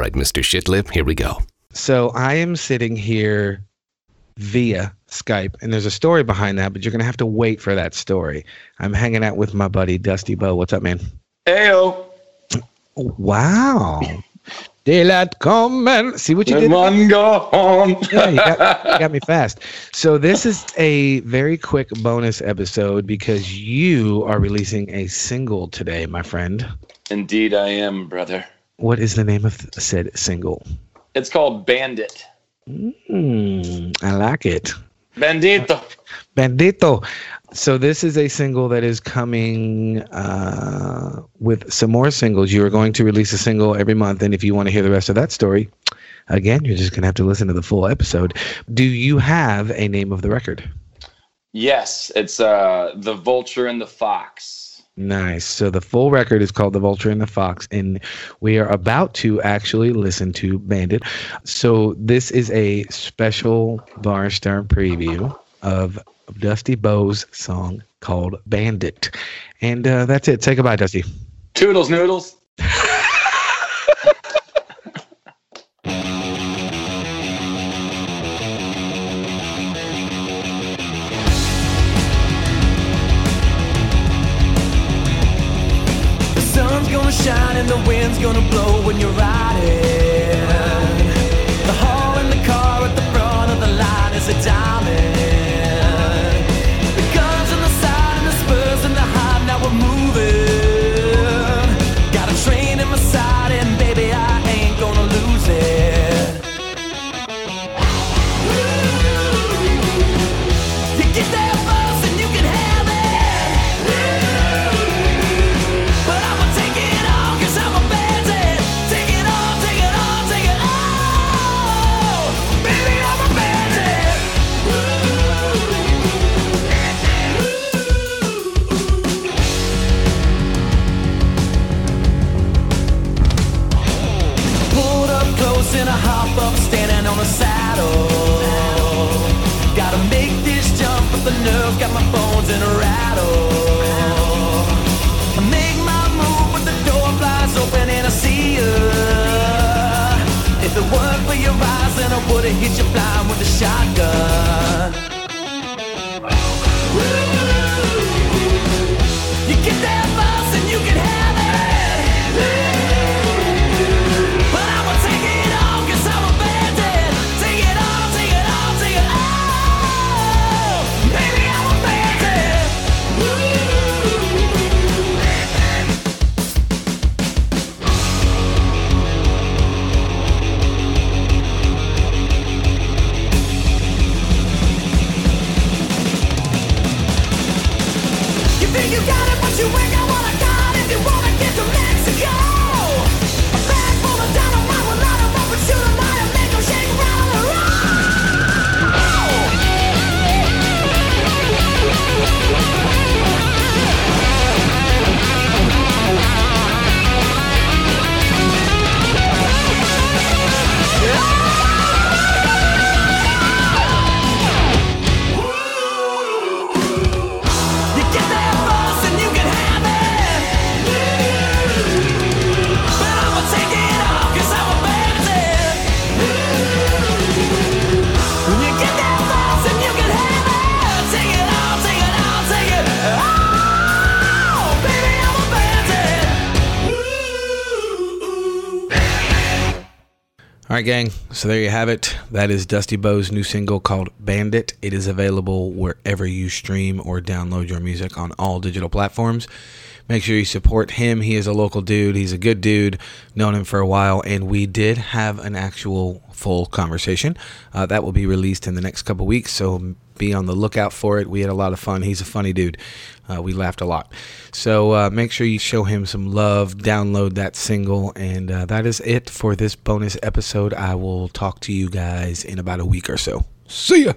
right, Mr. Shitlip, here we go. So I am sitting here via Skype, and there's a story behind that, but you're gonna have to wait for that story. I'm hanging out with my buddy Dusty Bo. What's up, man? Heyo. Wow. Daylight come and see what you did. One go on. yeah, you got, you got me fast. So this is a very quick bonus episode because you are releasing a single today, my friend. Indeed, I am, brother. What is the name of said single? It's called Bandit. Mm, I like it. Bandito. Bandito. So this is a single that is coming uh, with some more singles. You are going to release a single every month, and if you want to hear the rest of that story, again, you're just going to have to listen to the full episode. Do you have a name of the record? Yes, it's uh the Vulture and the Fox. Nice. So the full record is called The Vulture and the Fox, and we are about to actually listen to Bandit. So this is a special Barnstorm preview of Dusty Bo's song called Bandit. And uh, that's it. Say goodbye, Dusty. Toodles noodles. Gonna shine and the wind's gonna blow when you're riding. The hall in the car at the front of the line is a diamond. Hop up, standing on a saddle. Gotta make this jump, but the nerve got my bones in a rattle. I make my move, but the door flies open and I see you. If it weren't for your eyes, then I would've hit you blind with a shotgun. Right, gang. So there you have it. That is Dusty Bo's new single called Bandit. It is available wherever you stream or download your music on all digital platforms. Make sure you support him. He is a local dude. He's a good dude. Known him for a while, and we did have an actual full conversation uh, that will be released in the next couple weeks. So be on the lookout for it. We had a lot of fun. He's a funny dude. Uh, we laughed a lot. So uh, make sure you show him some love. Download that single, and uh, that is it for this bonus episode. I will talk to you guys in about a week or so. See ya.